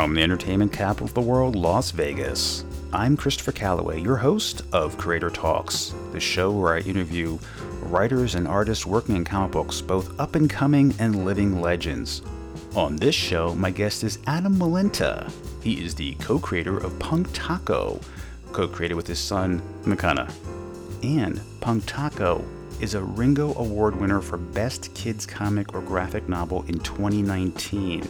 From the entertainment capital of the world, Las Vegas, I'm Christopher Calloway, your host of Creator Talks, the show where I interview writers and artists working in comic books, both up and coming and living legends. On this show, my guest is Adam Wallenta. He is the co creator of Punk Taco, co created with his son, McConaughey. And Punk Taco is a Ringo Award winner for Best Kids Comic or Graphic Novel in 2019.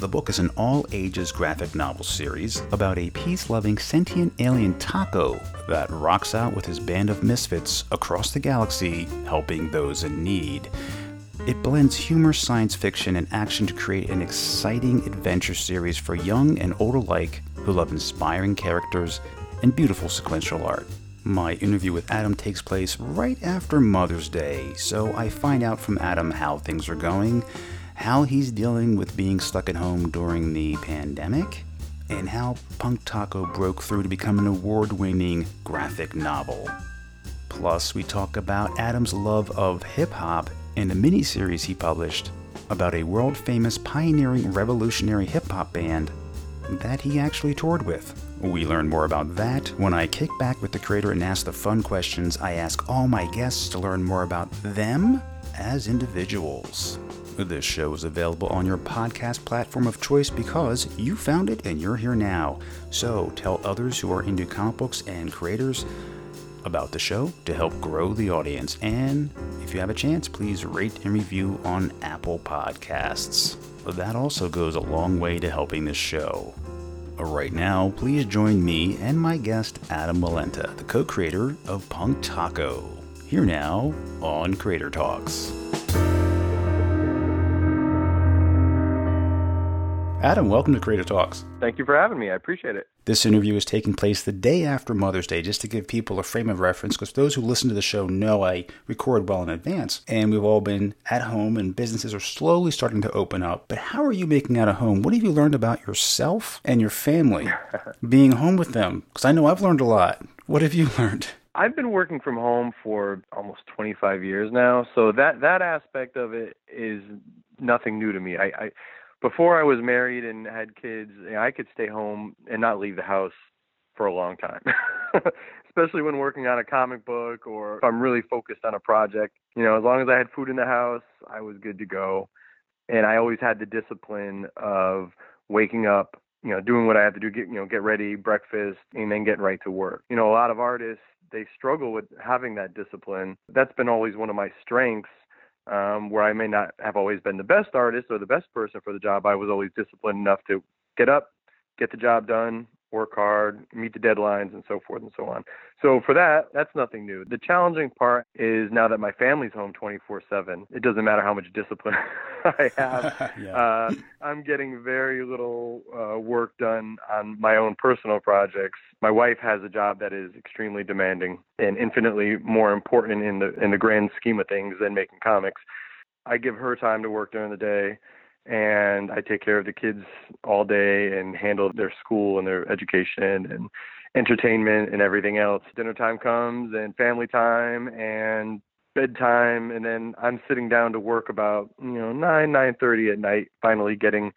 The book is an all ages graphic novel series about a peace loving sentient alien taco that rocks out with his band of misfits across the galaxy, helping those in need. It blends humor, science fiction, and action to create an exciting adventure series for young and old alike who love inspiring characters and beautiful sequential art. My interview with Adam takes place right after Mother's Day, so I find out from Adam how things are going how he's dealing with being stuck at home during the pandemic, and how Punk Taco broke through to become an award winning graphic novel. Plus, we talk about Adam's love of hip hop and a miniseries he published about a world famous pioneering revolutionary hip hop band that he actually toured with. We learn more about that when I kick back with the creator and ask the fun questions I ask all my guests to learn more about them as individuals. This show is available on your podcast platform of choice because you found it and you're here now. So tell others who are into comic books and creators about the show to help grow the audience. And if you have a chance, please rate and review on Apple Podcasts. That also goes a long way to helping this show. Right now, please join me and my guest, Adam Wallenta, the co creator of Punk Taco. Here now on Creator Talks. Adam, welcome to Creator Talks. Thank you for having me. I appreciate it. This interview is taking place the day after Mother's Day, just to give people a frame of reference, because those who listen to the show know I record well in advance, and we've all been at home, and businesses are slowly starting to open up. But how are you making out at home? What have you learned about yourself and your family being home with them? Because I know I've learned a lot. What have you learned? I've been working from home for almost 25 years now, so that that aspect of it is nothing new to me. I, I before I was married and had kids, I could stay home and not leave the house for a long time. Especially when working on a comic book or if I'm really focused on a project. You know, as long as I had food in the house, I was good to go. And I always had the discipline of waking up, you know, doing what I had to do, get you know, get ready, breakfast, and then get right to work. You know, a lot of artists they struggle with having that discipline. That's been always one of my strengths um, where I may not have always been the best artist or the best person for the job, I was always disciplined enough to get up, get the job done, work hard, meet the deadlines, and so forth and so on. So for that, that's nothing new. The challenging part is now that my family's home 24/7. It doesn't matter how much discipline I have. yeah. uh, I'm getting very little uh, work done on my own personal projects. My wife has a job that is extremely demanding and infinitely more important in the in the grand scheme of things than making comics. I give her time to work during the day and I take care of the kids all day and handle their school and their education and entertainment and everything else. Dinner time comes and family time and bedtime and then I'm sitting down to work about, you know, 9 9:30 at night finally getting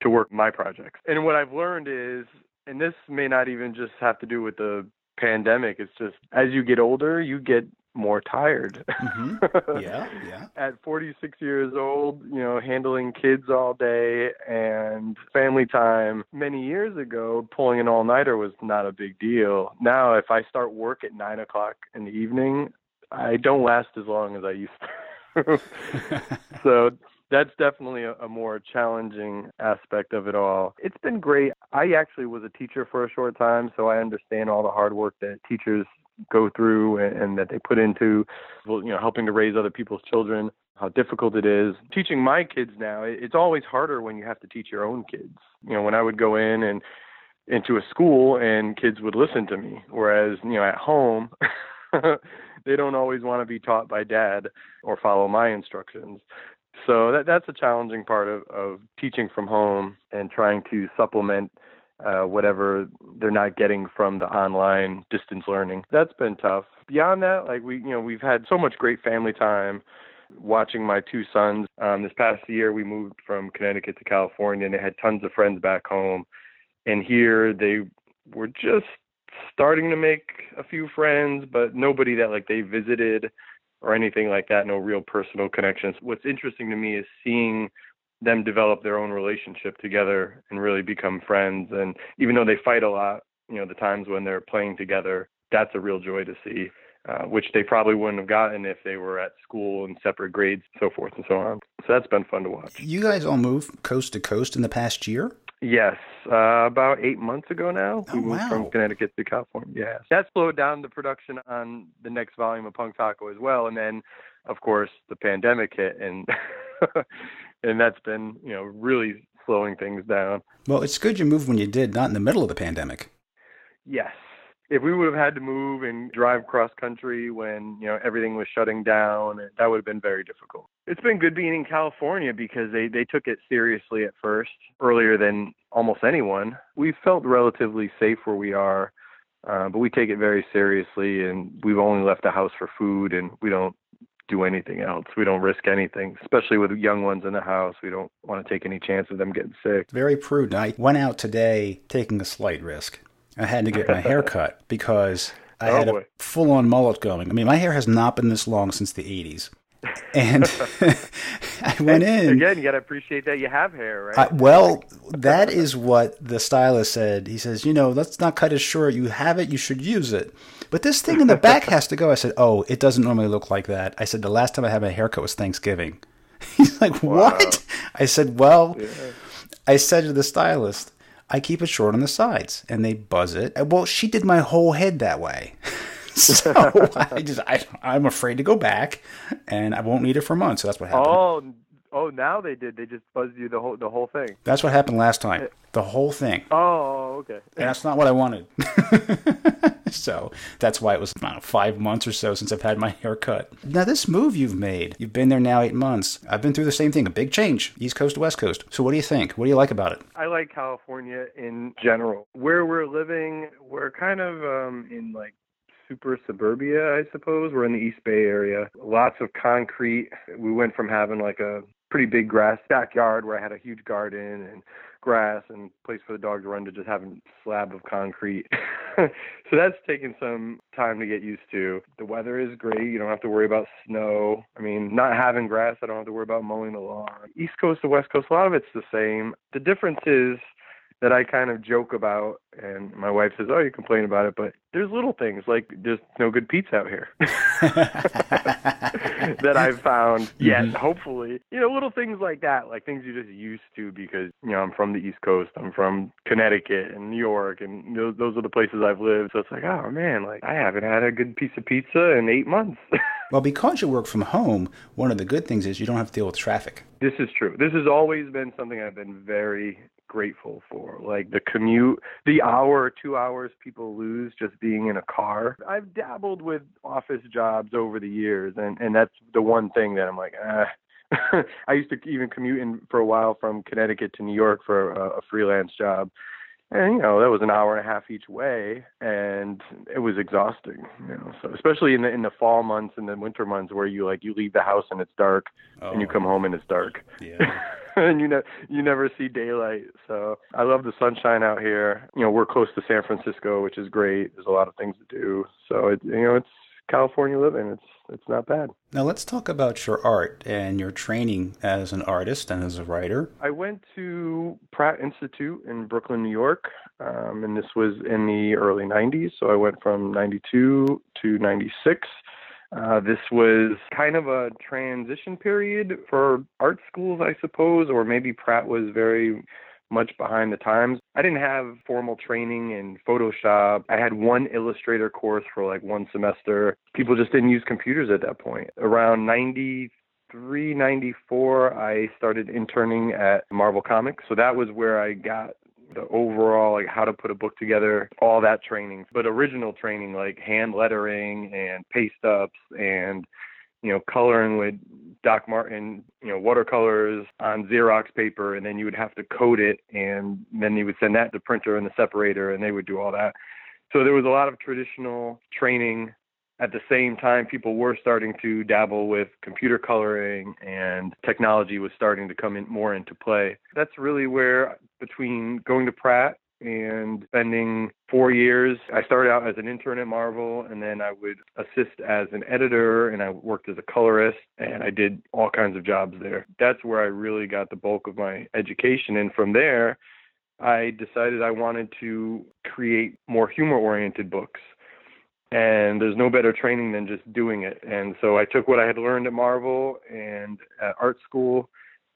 to work my projects. And what I've learned is and this may not even just have to do with the pandemic, it's just as you get older, you get more tired. Mm-hmm. Yeah, yeah. At 46 years old, you know, handling kids all day and family time. Many years ago, pulling an all nighter was not a big deal. Now, if I start work at nine o'clock in the evening, I don't last as long as I used to. so that's definitely a, a, more challenging aspect of it all. It's been great. I actually was a teacher for a short time, so I understand all the hard work that teachers go through and, and that they put into, you know, helping to raise other people's children. How difficult it is teaching my kids now. It's always harder when you have to teach your own kids. You know, when I would go in and into a school and kids would listen to me, whereas you know at home. they don't always want to be taught by dad or follow my instructions. So that that's a challenging part of, of teaching from home and trying to supplement uh, whatever they're not getting from the online distance learning. That's been tough. Beyond that, like we, you know, we've had so much great family time. watching my two sons. Um, this past year, we moved from Connecticut to California, and they had tons of friends back home. And here, they were just starting to make a few friends, but nobody that like they visited or anything like that. No real personal connections. What's interesting to me is seeing them develop their own relationship together and really become friends. And even though they fight a lot, you know, the times when they're playing together, that's a real joy to see. Uh, which they probably wouldn't have gotten if they were at school in separate grades, so forth and so on. So that's been fun to watch. You guys all moved coast to coast in the past year? Yes, uh, about eight months ago now. Oh, we moved wow. from Connecticut to California. Yeah, that slowed down the production on the next volume of Punk Taco as well. And then, of course, the pandemic hit, and and that's been you know really slowing things down. Well, it's good you moved when you did, not in the middle of the pandemic. Yes. If we would have had to move and drive cross country when, you know, everything was shutting down, that would have been very difficult. It's been good being in California because they, they took it seriously at first, earlier than almost anyone. We felt relatively safe where we are, uh, but we take it very seriously and we've only left the house for food and we don't do anything else. We don't risk anything, especially with young ones in the house. We don't want to take any chance of them getting sick. Very prudent. I went out today taking a slight risk. I had to get my hair cut because I Oh, had a full on mullet going. I mean, my hair has not been this long since the 80s. And I went in. Again, you got to appreciate that you have hair, right? I, well, that is what the stylist said. He says, you know, let's not cut it short. You have it, you should use it. But this thing in the back has to go. I said, oh, it doesn't normally look like that. I said, the last time I had my haircut was Thanksgiving. He's like, what? I said, well, I said to the stylist, I keep it short on the sides, and they buzz it. Well, she did my whole head that way. so I just, I, I'm afraid to go back, and I won't need it for months. So that's what happened. oh, oh, now they did. They just buzzed you the whole the whole thing. That's what happened last time. The whole thing. Oh, okay. And that's not what I wanted. so that's why it was know, five months or so since I've had my hair cut. Now, this move you've made, you've been there now eight months. I've been through the same thing, a big change, East Coast to West Coast. So, what do you think? What do you like about it? I like California in general. Where we're living, we're kind of um, in like super suburbia, I suppose. We're in the East Bay area. Lots of concrete. We went from having like a pretty big grass backyard where I had a huge garden and grass and place for the dog to run to just having slab of concrete. so that's taken some time to get used to. The weather is great. You don't have to worry about snow. I mean, not having grass, I don't have to worry about mowing the lawn. East Coast to West Coast, a lot of it's the same. The difference is that I kind of joke about, and my wife says, "Oh, you complain about it," but there's little things like there's no good pizza out here that I've found yet. Mm-hmm. Hopefully, you know, little things like that, like things you're just used to because you know I'm from the East Coast, I'm from Connecticut and New York, and those those are the places I've lived. So it's like, oh man, like I haven't had a good piece of pizza in eight months. Well, because you work from home, one of the good things is you don't have to deal with traffic. This is true. This has always been something I've been very grateful for. Like the commute, the hour or two hours people lose just being in a car. I've dabbled with office jobs over the years, and and that's the one thing that I'm like, ah. I used to even commute in for a while from Connecticut to New York for a, a freelance job. And you know that was an hour and a half each way, and it was exhausting. You know, so especially in the in the fall months and the winter months where you like you leave the house and it's dark, and you oh. come home and it's dark Yeah. and you know you never see daylight. So I love the sunshine out here. You know, we're close to San Francisco, which is great. There's a lot of things to do. So it, you know, it's California living. It's it's not bad. Now, let's talk about your art and your training as an artist and as a writer. I went to Pratt Institute in Brooklyn, New York, um, and this was in the early 90s. So I went from 92 to 96. Uh, this was kind of a transition period for art schools, I suppose, or maybe Pratt was very much behind the times. I didn't have formal training in Photoshop. I had one Illustrator course for like one semester. People just didn't use computers at that point. Around 93, 94, I started interning at Marvel Comics. So that was where I got the overall like how to put a book together all that training but original training like hand lettering and paste ups and you know coloring with doc martin you know watercolors on xerox paper and then you would have to code it and then you would send that to the printer and the separator and they would do all that so there was a lot of traditional training at the same time, people were starting to dabble with computer coloring and technology was starting to come in more into play. That's really where, between going to Pratt and spending four years. I started out as an intern at Marvel, and then I would assist as an editor, and I worked as a colorist, and I did all kinds of jobs there. That's where I really got the bulk of my education, and from there, I decided I wanted to create more humor-oriented books. And there's no better training than just doing it. And so I took what I had learned at Marvel and at art school,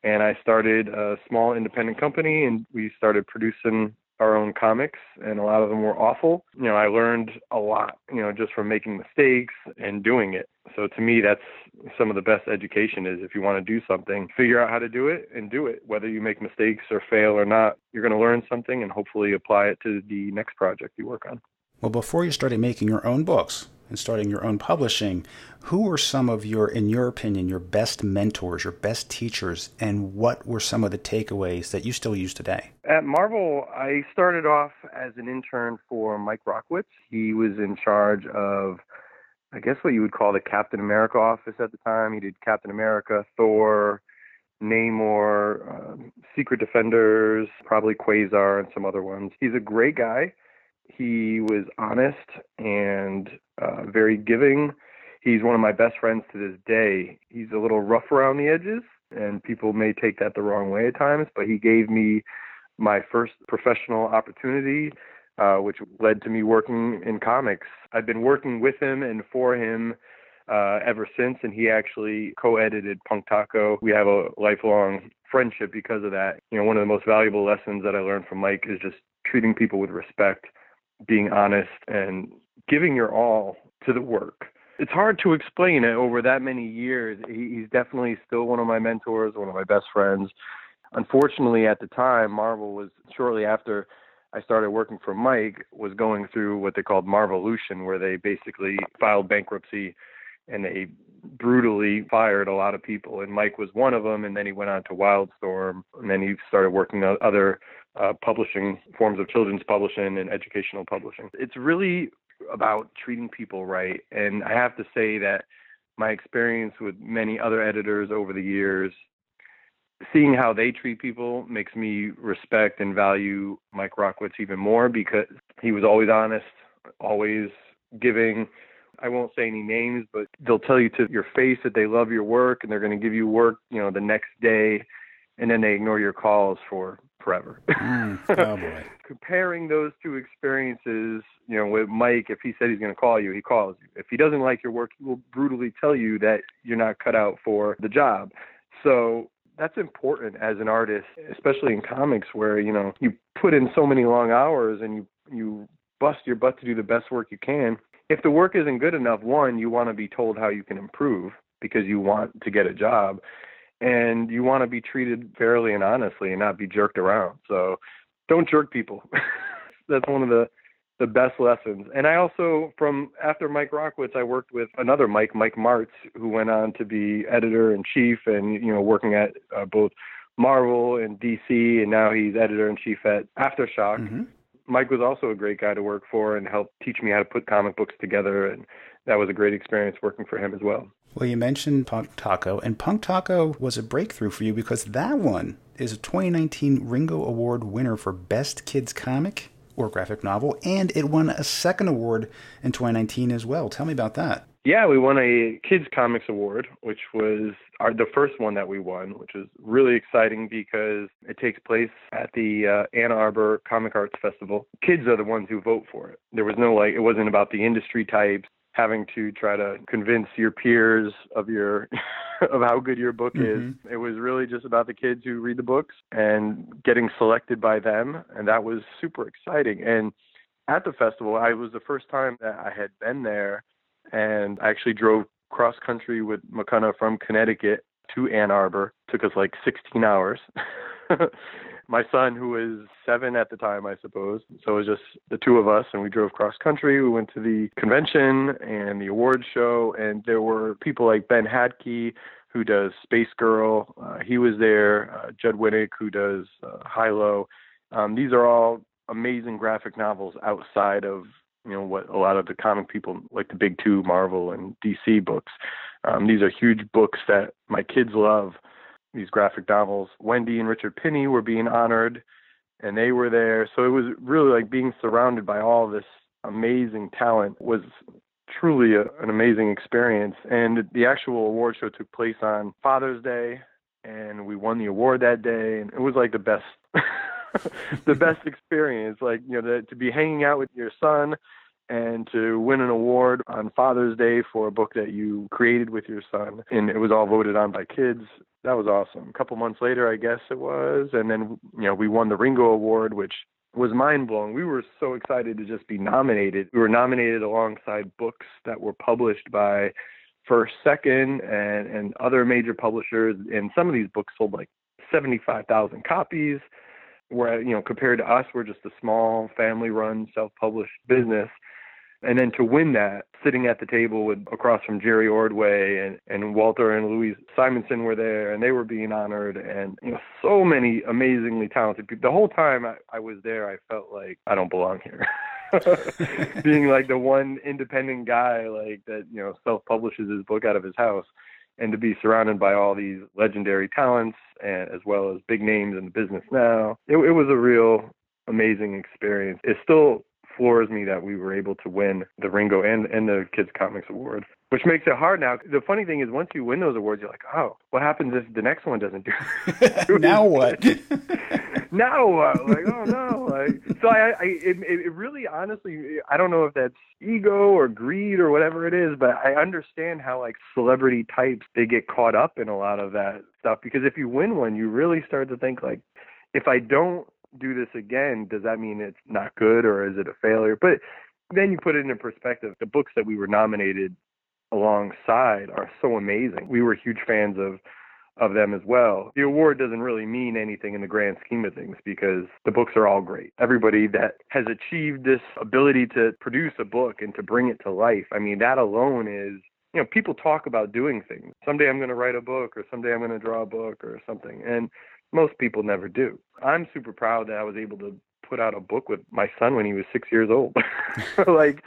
and I started a small independent company, and we started producing our own comics, and a lot of them were awful. You know, I learned a lot, you know, just from making mistakes and doing it. So to me, that's some of the best education is if you want to do something, figure out how to do it and do it. Whether you make mistakes or fail or not, you're going to learn something and hopefully apply it to the next project you work on. Well, before you started making your own books, and starting your own publishing, who were some of your, in your opinion, your best mentors, your best teachers, and what were some of the takeaways that you still use today? At Marvel, I started off as an intern for Mike Rockwitz. He was in charge of, I guess, what you would call the Captain America office at the time. He did Captain America, Thor, Namor, uh, Secret Defenders, probably Quasar, and some other ones. He's a great guy. He was honest and uh, very giving. He's one of my best friends to this day. He's a little rough around the edges, and people may take that the wrong way at times, but he gave me my first professional opportunity, uh, which led to me working in comics. I've been working with him and for him uh, ever since, and he actually co-edited Punk Taco. We have a lifelong friendship because of that. You know, one of the most valuable lessons that I learned from Mike is just treating people with respect, being honest, and giving your all to the work. It's hard to explain it over that many years. He's definitely still one of my mentors, one of my best friends. Unfortunately, at the time, Marvel was shortly after I started working for Mike was going through what they called Marvolution, where they basically filed bankruptcy and they brutally fired a lot of people. And Mike was one of them. And then he went on to Wildstorm, and then he started working on other uh, publishing forms of children's publishing and educational publishing. It's really about treating people right. And I have to say that my experience with many other editors over the years, seeing how they treat people makes me respect and value Mike Rockwitz even more because he was always honest, always giving. I won't say any names, but they'll tell you to your face that they love your work and they're going to give you work, you know, the next day and then they ignore your calls for forever. Mm, oh boy. Comparing those two experiences, you know, with Mike, if he said he's going to call you, he calls you. If he doesn't like your work, he will brutally tell you that you're not cut out for the job. So that's important as an artist, especially in comics where, you know, you put in so many long hours and you you bust your butt to do the best work you can. If the work isn't good enough, one, you want to be told how you can improve because you want to get a job and you want to be treated fairly and honestly and not be jerked around. So don't jerk people. That's one of the the best lessons. And I also from after Mike Rockwitz I worked with another Mike, Mike Marts, who went on to be editor in chief and you know working at uh, both Marvel and DC and now he's editor in chief at Aftershock. Mm-hmm. Mike was also a great guy to work for and helped teach me how to put comic books together and that was a great experience working for him as well. Well, you mentioned Punk Taco, and Punk Taco was a breakthrough for you because that one is a 2019 Ringo Award winner for Best Kids Comic or Graphic Novel, and it won a second award in 2019 as well. Tell me about that. Yeah, we won a Kids Comics Award, which was our the first one that we won, which was really exciting because it takes place at the uh, Ann Arbor Comic Arts Festival. Kids are the ones who vote for it. There was no like it wasn't about the industry types having to try to convince your peers of your of how good your book mm-hmm. is. It was really just about the kids who read the books and getting selected by them and that was super exciting. And at the festival, I was the first time that I had been there and I actually drove cross country with McCullough from Connecticut to Ann Arbor. It took us like 16 hours. my son, who was seven at the time, I suppose. So it was just the two of us, and we drove cross country. We went to the convention and the awards show, and there were people like Ben Hatke, who does Space Girl. Uh, he was there. Uh, Judd Winick, who does uh, Hilo. Um, these are all amazing graphic novels outside of you know what a lot of the comic people like the big two, Marvel and DC books. Um, these are huge books that my kids love. These graphic novels. Wendy and Richard Pini were being honored, and they were there. So it was really like being surrounded by all this amazing talent was truly a, an amazing experience. And the actual award show took place on Father's Day, and we won the award that day, and it was like the best. the best experience like you know to be hanging out with your son and to win an award on Father's Day for a book that you created with your son and it was all voted on by kids that was awesome a couple months later I guess it was and then you know we won the Ringo award which was mind blowing. We were so excited to just be nominated. We were nominated alongside books that were published by First Second and, and other major publishers. And some of these books sold like 75,000 copies. Where, you know, compared to us, we're just a small family run, self published business and then to win that, sitting at the table with across from Jerry Ordway and, and Walter and Louise Simonson were there, and they were being honored, and you know, so many amazingly talented people. The whole time I, I was there, I felt like I don't belong here. Being like the one independent guy, like that, you know, self publishes his book out of his house, and to be surrounded by all these legendary talents, and as well as big names in the business now, it, it was a real amazing experience. It still floors me that we were able to win the Ringo and and the Kids Comics Award, which makes it hard now. The funny thing is, once you win those awards, you're like, oh, what happens if the next one doesn't do? it? now what? now what? Like, oh no! Like, so I, I it, it really, honestly, I don't know if that's ego or greed or whatever it is, but I understand how like celebrity types they get caught up in a lot of that stuff because if you win one, you really start to think like, if I don't do this again, does that mean it's not good or is it a failure? But then you put it into perspective. The books that we were nominated alongside are so amazing. We were huge fans of of them as well. The award doesn't really mean anything in the grand scheme of things because the books are all great. Everybody that has achieved this ability to produce a book and to bring it to life, I mean, that alone is you know, people talk about doing things. Someday I'm going to write a book or someday I'm going to draw a book or something. And most people never do. I'm super proud that I was able to put out a book with my son when he was six years old. like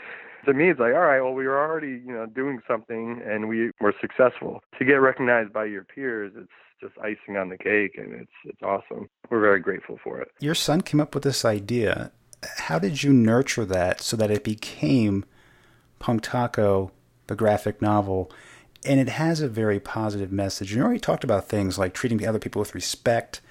to me, it's like, all right, well, we were already, you know, doing something and we were successful. To get recognized by your peers, it's just icing on the cake, and it's it's awesome. We're very grateful for it. Your son came up with this idea. How did you nurture that so that it became Punk Taco, the graphic novel? and it has a very positive message. You already talked about things like treating the other people with respect,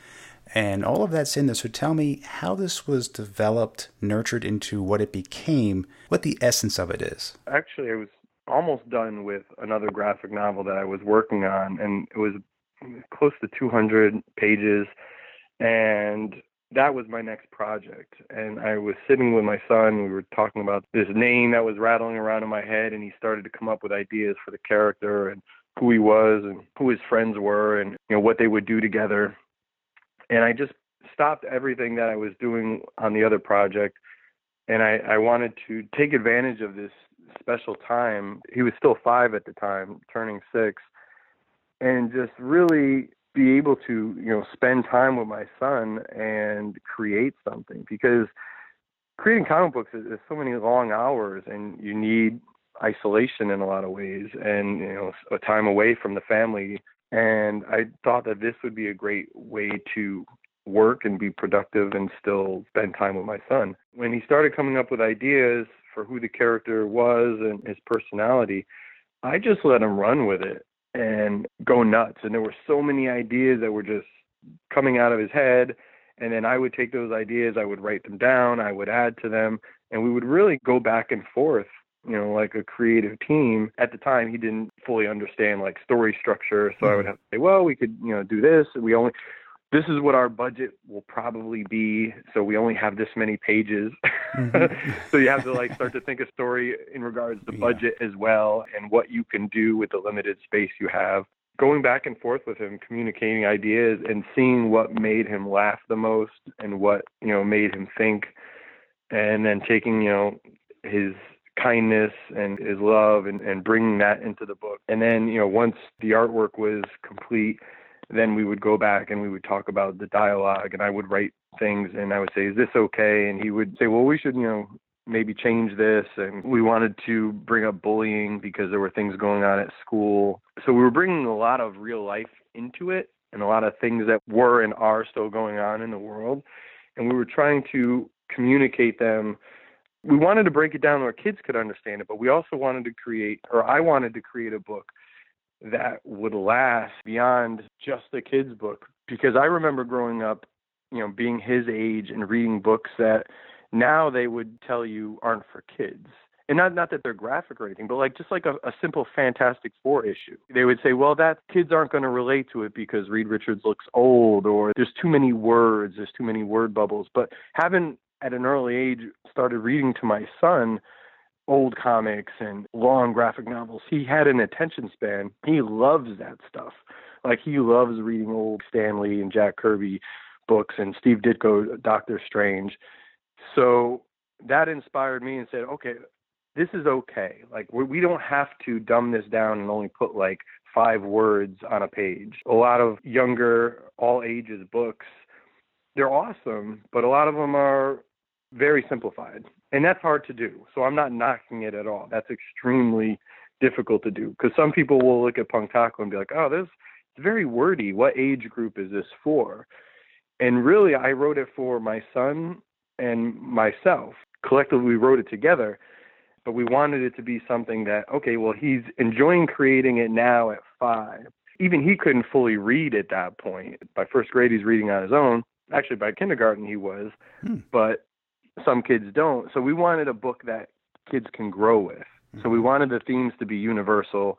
and all of that's in there. So tell me how this was developed, nurtured into what it became, what the essence of it is. Actually, I was almost done with another graphic novel that I was working on, and it was close to 200 pages, and that was my next project. And I was sitting with my son. We were talking about this name that was rattling around in my head, and he started to come up with ideas for the character and who he was and who his friends were and you know what they would do together. And I just stopped everything that I was doing on the other project, and I, I wanted to take advantage of this special time. He was still five at the time, turning six, and just really be able to you know spend time with my son and create something because creating comic books is, is so many long hours and you need isolation in a lot of ways and you know a time away from the family and I thought that this would be a great way to work and be productive and still spend time with my son. When he started coming up with ideas for who the character was and his personality, I just let him run with it and go nuts. And there were so many ideas that were just coming out of his head. And then I would take those ideas, I would write them down, I would add to them, and we would really go back and forth, you know, like a creative team. At the time, he didn't fully understand like story structure. So mm-hmm. I would have to say, well, we could, you know, do this. We only, this is what our budget will probably be so we only have this many pages mm-hmm. so you have to like start to think a story in regards to budget yeah. as well and what you can do with the limited space you have going back and forth with him communicating ideas and seeing what made him laugh the most and what you know made him think and then taking you know his kindness and his love and, and bringing that into the book and then you know once the artwork was complete then we would go back and we would talk about the dialogue and I would write things and I would say, Is this okay? And he would say, Well, we should, you know, maybe change this. And we wanted to bring up bullying because there were things going on at school. So we were bringing a lot of real life into it and a lot of things that were and are still going on in the world. And we were trying to communicate them. We wanted to break it down where kids could understand it, but we also wanted to create, or I wanted to create a book that would last beyond just the kids' book. Because I remember growing up, you know, being his age and reading books that now they would tell you aren't for kids. And not not that they're graphic or anything, but like just like a, a simple Fantastic Four issue. They would say, well, that kids aren't going to relate to it because Reed Richards looks old, or there's too many words, there's too many word bubbles. But having at an early age started reading to my son old comics and long graphic novels. He had an attention span. He loves that stuff. Like he loves reading old Stan Lee and Jack Kirby books and Steve Ditko Doctor Strange. So that inspired me and said, okay, this is okay. Like we we don't have to dumb this down and only put like five words on a page. A lot of younger all ages books they're awesome, but a lot of them are very simplified. And that's hard to do. So I'm not knocking it at all. That's extremely difficult to do because some people will look at Punk Taco and be like, oh, this is very wordy. What age group is this for? And really, I wrote it for my son and myself. Collectively, we wrote it together, but we wanted it to be something that, okay, well, he's enjoying creating it now at five. Even he couldn't fully read at that point. By first grade, he's reading on his own. Actually, by kindergarten, he was. Hmm. But some kids don't. So we wanted a book that kids can grow with. So we mm-hmm. wanted the themes to be universal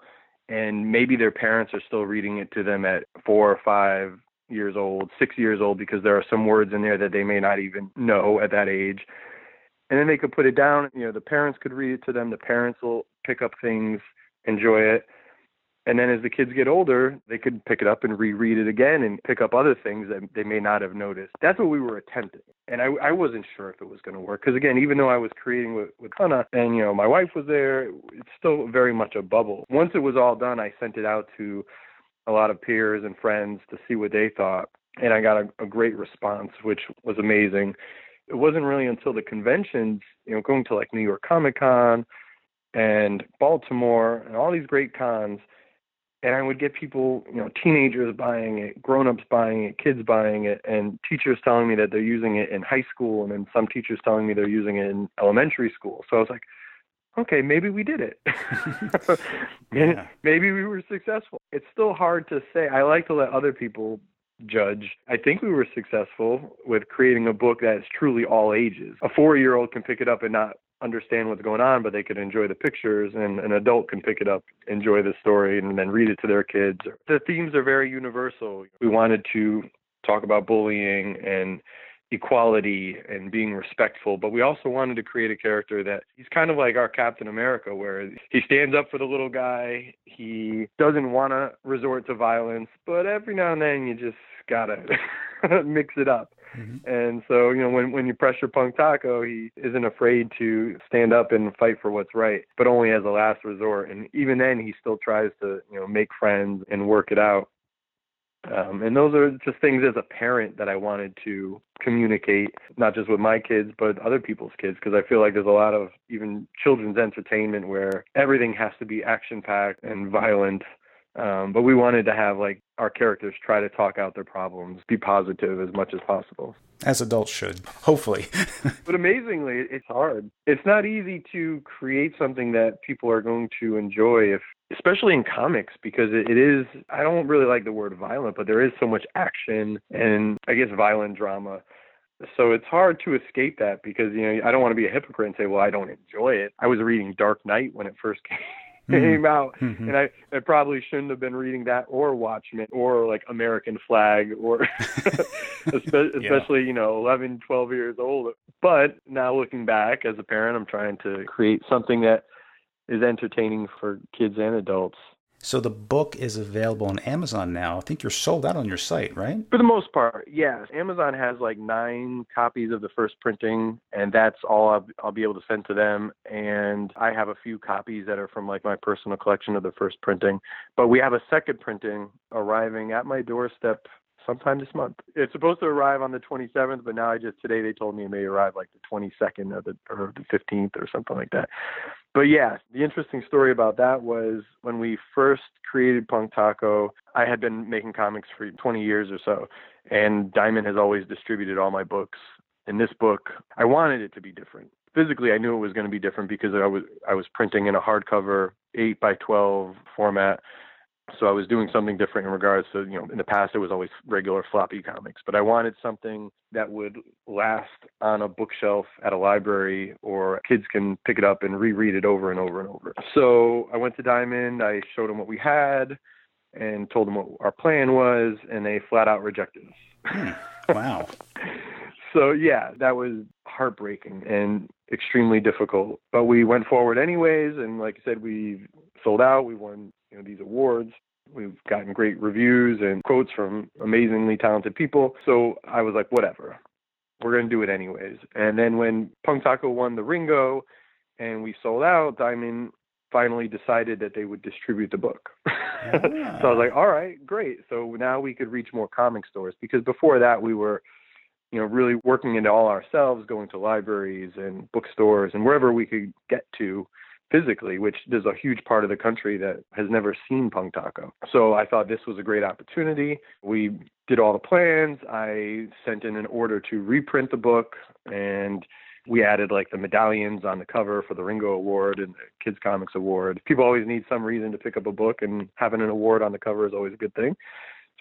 and maybe their parents are still reading it to them at four or five years old, six years old, because there are some words in there that they may not even know at that age. And then they could put it down, you know, the parents could read it to them, the parents will pick up things, enjoy it. And then as the kids get older, they could pick it up and reread it again and pick up other things that they may not have noticed. That's what we were attempting. And I, I wasn't sure if it was going to work. Because again, even though I was creating with, with and, you know, my wife was there, it's still very much a bubble. Once it was all done, I sent it out to a lot of peers and friends to see what they thought. And I got a, a great response, which was amazing. It wasn't really until the conventions, you know, going to like New York Comic Con and Baltimore and all these great cons – and I would get people, you know, teenagers buying it, grown-ups buying it, kids buying it, and teachers telling me that they're using it in high school, and then some teachers telling me they're using it in elementary school. So I was like, okay, maybe we did it. yeah. Maybe we were successful. It's still hard to say. I like to let other people judge. I think we were successful with creating a book that is truly all ages. A four-year-old can pick it up and not understand what's going on, but they could enjoy the pictures, and an adult can pick it up, enjoy the story, and then read it to their kids. The themes are very universal. We wanted to talk about bullying and equality and being respectful, but we also wanted to create a character that he's kind of like our Captain America, where he stands up for the little guy. He doesn't want to resort to violence, but every now and then you just gotta mix it up. Mm-hmm. And so, you know, when when you pressure Punk Taco, he isn't afraid to stand up and fight for what's right, but only as a last resort. And even then, he still tries to, you know, make friends and work it out. Um, and those are just things as a parent that I wanted to communicate, not just with my kids, but other people's kids, because I feel like there's a lot of even children's entertainment where everything has to be action packed and violent um, but we wanted to have like our characters try to talk out their problems, be positive as much as possible. As adults should, hopefully. but amazingly, it's hard. It's not easy to create something that people are going to enjoy if especially in comics because it, is I don't really like the word violent, but there is so much action and I guess violent drama. So it's hard to escape that because you know I don't want to be a hypocrite and say, well, I don't enjoy it. I was reading Dark Knight when it first came. came out, mm-hmm. and I, I probably shouldn't have been reading that or Watchmen or like American Flag or especially yeah. you know 11, 12 years old. But now looking back as a parent, I'm trying to create something that is entertaining for kids and adults. So the book is available on Amazon now. I think you're sold out on your site, right? For the most part, yes. Amazon has like nine copies of the first printing, and that's all I'll, I'll, be able to send to them. And I have a few copies that are from like my personal collection of the first printing. But we have a second printing arriving at my doorstep sometime this month. It's supposed to arrive on the 27th, but now I just today they told me it may arrive like the 22nd or the or the 15th or something like that. But yeah, the interesting story about that was when we first created Punk Taco, I had been making comics for 20 years or so, and Diamond has always distributed all my books. In this book, I wanted it to be different. Physically, I knew it was going to be different because I was I was printing in a hardcover 8 by 12 format so I was doing something different in regards to, you know, in the past it was always regular floppy comics, but I wanted something that would last on a bookshelf at a library or kids can pick it up and reread it over and over and over. So I went to Diamond, I showed them what we had and told them what our plan was and they flat out rejected us. Hmm. Wow. so yeah, that was heartbreaking and extremely difficult, but we went forward anyways and like I said we sold out, we won you know these awards. We've gotten great reviews and quotes from amazingly talented people. So I was like, whatever, we're gonna do it anyways. And then when Punk Taco won the Ringo, and we sold out, Diamond finally decided that they would distribute the book. Yeah. so I was like, all right, great. So now we could reach more comic stores because before that we were you know, really working into all ourselves, going to libraries and bookstores and wherever we could get to physically, which there's a huge part of the country that has never seen Punk Taco. So I thought this was a great opportunity. We did all the plans. I sent in an order to reprint the book and we added like the medallions on the cover for the Ringo Award and the Kids Comics Award. People always need some reason to pick up a book, and having an award on the cover is always a good thing.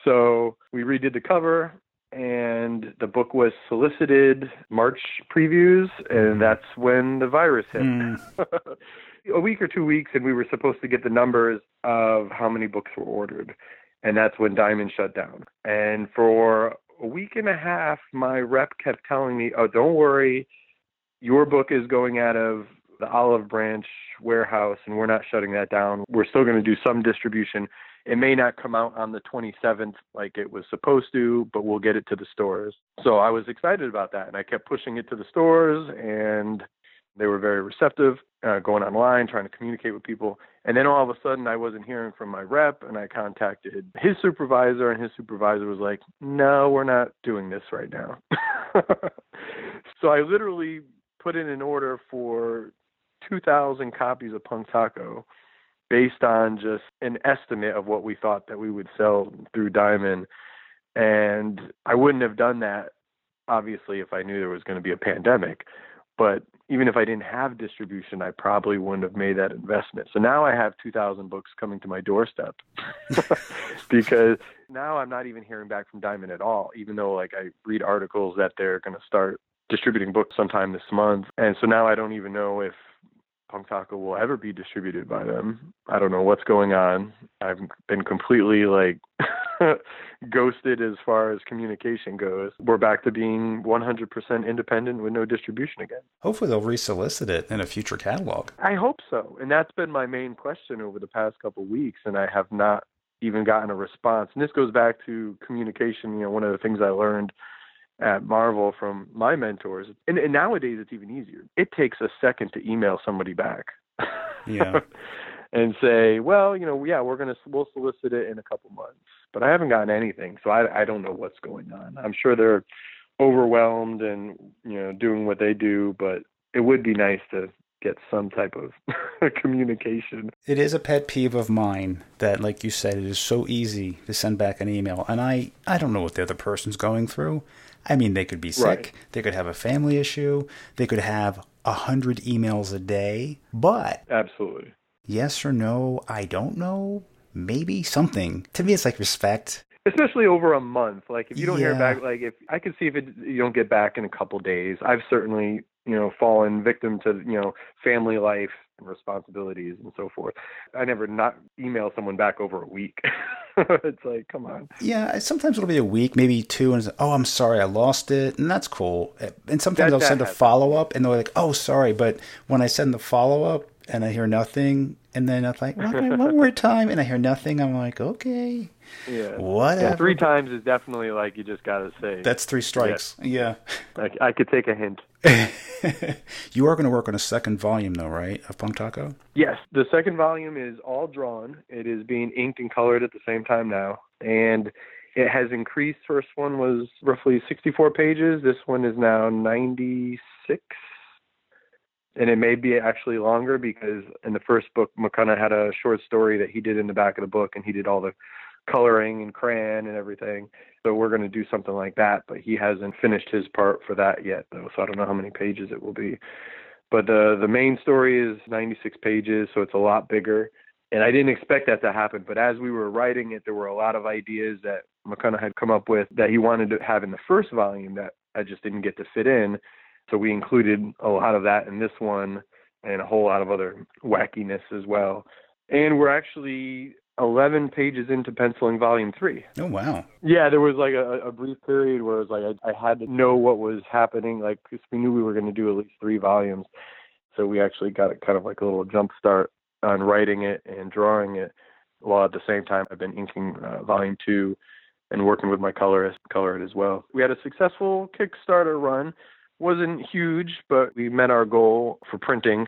So we redid the cover, and the book was solicited March previews, and that's when the virus hit. Mm. a week or two weeks, and we were supposed to get the numbers of how many books were ordered. And that's when Diamond shut down. And for a week and a half, my rep kept telling me, oh, don't worry, your book is going out of the Olive Branch warehouse, and we're not shutting that down. We're still going to do some distribution. It may not come out on the 27th like it was supposed to, but we'll get it to the stores. So I was excited about that, and I kept pushing it to the stores, and they were very receptive, uh, going online, trying to communicate with people. And then all of a sudden, I wasn't hearing from my rep, and I contacted his supervisor, and his supervisor was like, No, we're not doing this right now. so I literally put in an order for 2,000 copies of Punk Taco based on just an estimate of what we thought that we would sell through Diamond. And I wouldn't have done that, obviously, if I knew there was going to be a pandemic. But even if I didn't have distribution, I probably wouldn't have made that investment. So now I have 2,000 books coming to my doorstep because now I'm not even hearing back from Diamond at all, even though like I read articles that they're going to start distributing books sometime this month. And so now I don't even know if Punk Taco will ever be distributed by them. I don't know what's going on. I've been completely like ghosted as far as communication goes. We're back to being 100% independent with no distribution again. Hopefully, they'll resolicit it in a future catalog. I hope so. And that's been my main question over the past couple weeks, and I have not even gotten a response. And this goes back to communication. You know, one of the things I learned at Marvel from my mentors, and, and nowadays it's even easier. It takes a second to email somebody back. Yeah. and say, well, you know, yeah, we're gonna we'll solicit it in a couple months, but I haven't gotten anything, so I I don't know what's going on. I'm sure they're overwhelmed and you know doing what they do, but it would be nice to get some type of communication. It is a pet peeve of mine that, like you said, it is so easy to send back an email, and I I don't know what the other person's going through. I mean, they could be sick, right. they could have a family issue, they could have a hundred emails a day, but absolutely yes or no, I don't know, maybe something. To me, it's like respect. Especially over a month. Like if you don't yeah. hear back, like if I can see if it, you don't get back in a couple days. I've certainly you know fallen victim to you know family life and responsibilities and so forth. I never not email someone back over a week. it's like, come on. Yeah, sometimes it'll be a week, maybe two, and like, oh, I'm sorry, I lost it, and that's cool. And sometimes that, I'll send a follow up, and they're like, oh, sorry, but when I send the follow up, and I hear nothing, and then I'm like, one, one more time, and I hear nothing. I'm like, okay, yeah. Yeah, three times is definitely like you just gotta say. That's three strikes. Yeah, yeah. I, I could take a hint. you are going to work on a second volume, though, right, of Punk Taco? Yes, the second volume is all drawn. It is being inked and colored at the same time now, and it has increased. First one was roughly 64 pages. This one is now 96. And it may be actually longer because in the first book, McConaughey had a short story that he did in the back of the book, and he did all the coloring and crayon and everything. So we're going to do something like that, but he hasn't finished his part for that yet, though. So I don't know how many pages it will be. But the the main story is 96 pages, so it's a lot bigger. And I didn't expect that to happen, but as we were writing it, there were a lot of ideas that McConaughey had come up with that he wanted to have in the first volume that I just didn't get to fit in. So we included a lot of that in this one and a whole lot of other wackiness as well. And we're actually 11 pages into penciling volume three. Oh, wow. Yeah, there was like a, a brief period where it was like I, I had to know what was happening, like, because we knew we were going to do at least three volumes. So we actually got it kind of like a little jump start on writing it and drawing it, while at the same time I've been inking uh, volume two and working with my colorist, color it as well. We had a successful Kickstarter run. wasn't huge, but we met our goal for printing.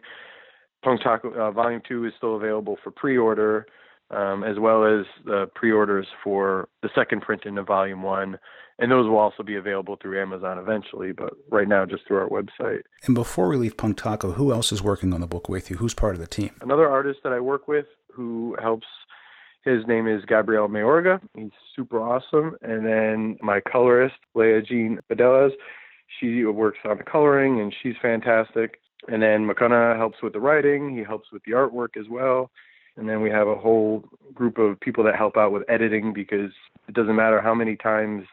Punk Taco uh, Volume Two is still available for pre-order um, as well as the pre-orders for the second printing of Volume One, and those will also be available through Amazon eventually. But right now, just through our website. And before we leave Punk Taco, who else is working on the book with you? Who's part of the team? Another artist that I work with who helps. His name is Gabriel Mayorga. He's super awesome. And then my colorist, Leah Jean Badelas, she works on the coloring and she's fantastic. And then McConaughey helps with the writing. He helps with the artwork as well. And then we have a whole group of people that help out with editing because it doesn't matter how many times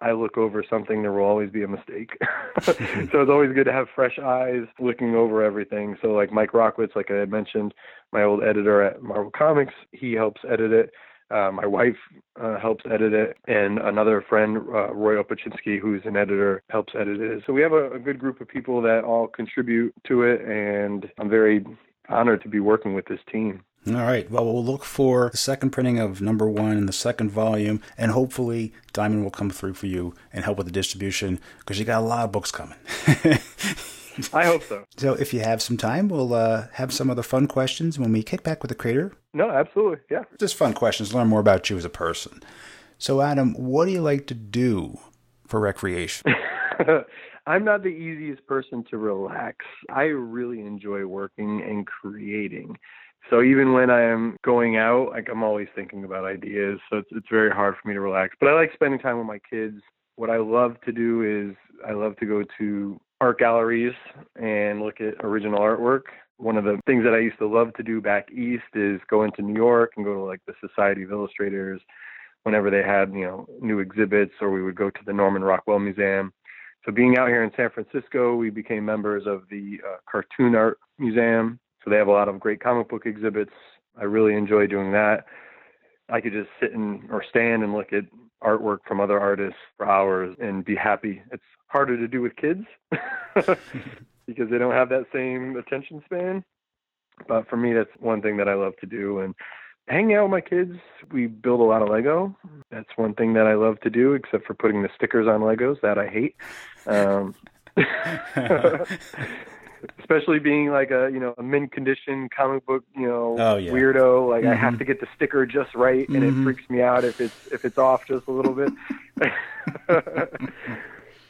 I look over something, there will always be a mistake. so it's always good to have fresh eyes looking over everything. So like Mike Rockwitz, like I had mentioned, my old editor at Marvel Comics, he helps edit it. Uh, my wife uh, helps edit it, and another friend, uh, Roy Opachinsky, who's an editor, helps edit it. So we have a, a good group of people that all contribute to it, and I'm very honored to be working with this team. All right. Well, we'll look for the second printing of number one in the second volume, and hopefully Diamond will come through for you and help with the distribution because you got a lot of books coming. I hope so. So, if you have some time, we'll uh, have some other fun questions when we kick back with the creator. No, absolutely. Yeah. Just fun questions, learn more about you as a person. So, Adam, what do you like to do for recreation? I'm not the easiest person to relax. I really enjoy working and creating. So even when I am going out, like I'm always thinking about ideas. So it's it's very hard for me to relax. But I like spending time with my kids. What I love to do is I love to go to art galleries and look at original artwork. One of the things that I used to love to do back east is go into New York and go to like the Society of Illustrators whenever they had, you know, new exhibits or we would go to the Norman Rockwell Museum. So being out here in San Francisco, we became members of the uh, Cartoon Art Museum so they have a lot of great comic book exhibits. I really enjoy doing that. I could just sit and or stand and look at artwork from other artists for hours and be happy. It's harder to do with kids because they don't have that same attention span. But for me, that's one thing that I love to do. And hanging out with my kids, we build a lot of Lego. That's one thing that I love to do, except for putting the stickers on Legos that I hate. Um, especially being like a you know a mint condition comic book you know oh, yeah. weirdo like mm-hmm. i have mm-hmm. to get the sticker just right and mm-hmm. it freaks me out if it's if it's off just a little bit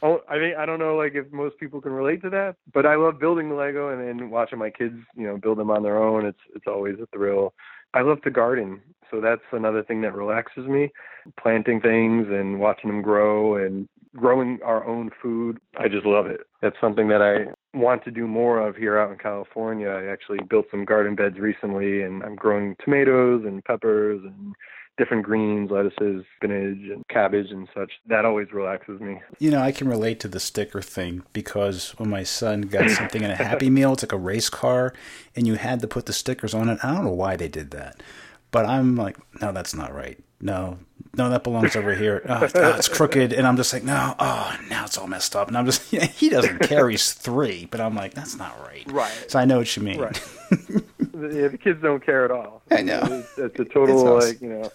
oh, i mean i don't know like if most people can relate to that but i love building the lego and then watching my kids you know build them on their own it's it's always a thrill i love to garden so that's another thing that relaxes me planting things and watching them grow and growing our own food i just love it that's something that i want to do more of here out in California. I actually built some garden beds recently and I'm growing tomatoes and peppers and different greens, lettuces, spinach, and cabbage and such. That always relaxes me. You know, I can relate to the sticker thing because when my son got something in a Happy Meal, it's like a race car, and you had to put the stickers on it. I don't know why they did that, but I'm like, no, that's not right. No, no, that belongs over here. Oh, oh, it's crooked. And I'm just like, no, oh, now it's all messed up. And I'm just, yeah, he doesn't care. He's three, but I'm like, that's not right. Right. So I know what you mean. Right. yeah, the kids don't care at all. I know. It's, it's a total, it's like, you know,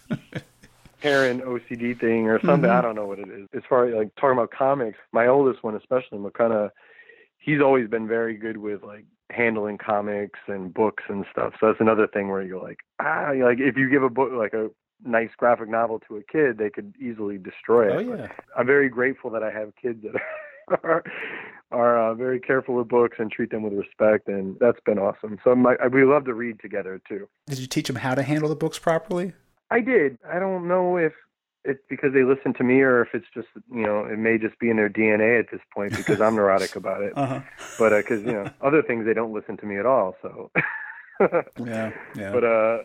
parent OCD thing or something. Mm-hmm. I don't know what it is. As far as like talking about comics, my oldest one, especially, McConaughey, he's always been very good with like handling comics and books and stuff. So that's another thing where you're like, ah, like if you give a book like a nice graphic novel to a kid, they could easily destroy Oh it. yeah. I'm very grateful that I have kids that are are uh, very careful with books and treat them with respect, and that's been awesome. So my, we love to read together too. Did you teach them how to handle the books properly? I did. I don't know if it's because they listen to me or if it's just you know it may just be in their DNA at this point because I'm neurotic about it. Uh huh. But because you know other things they don't listen to me at all. So. Yeah. Yeah. But uh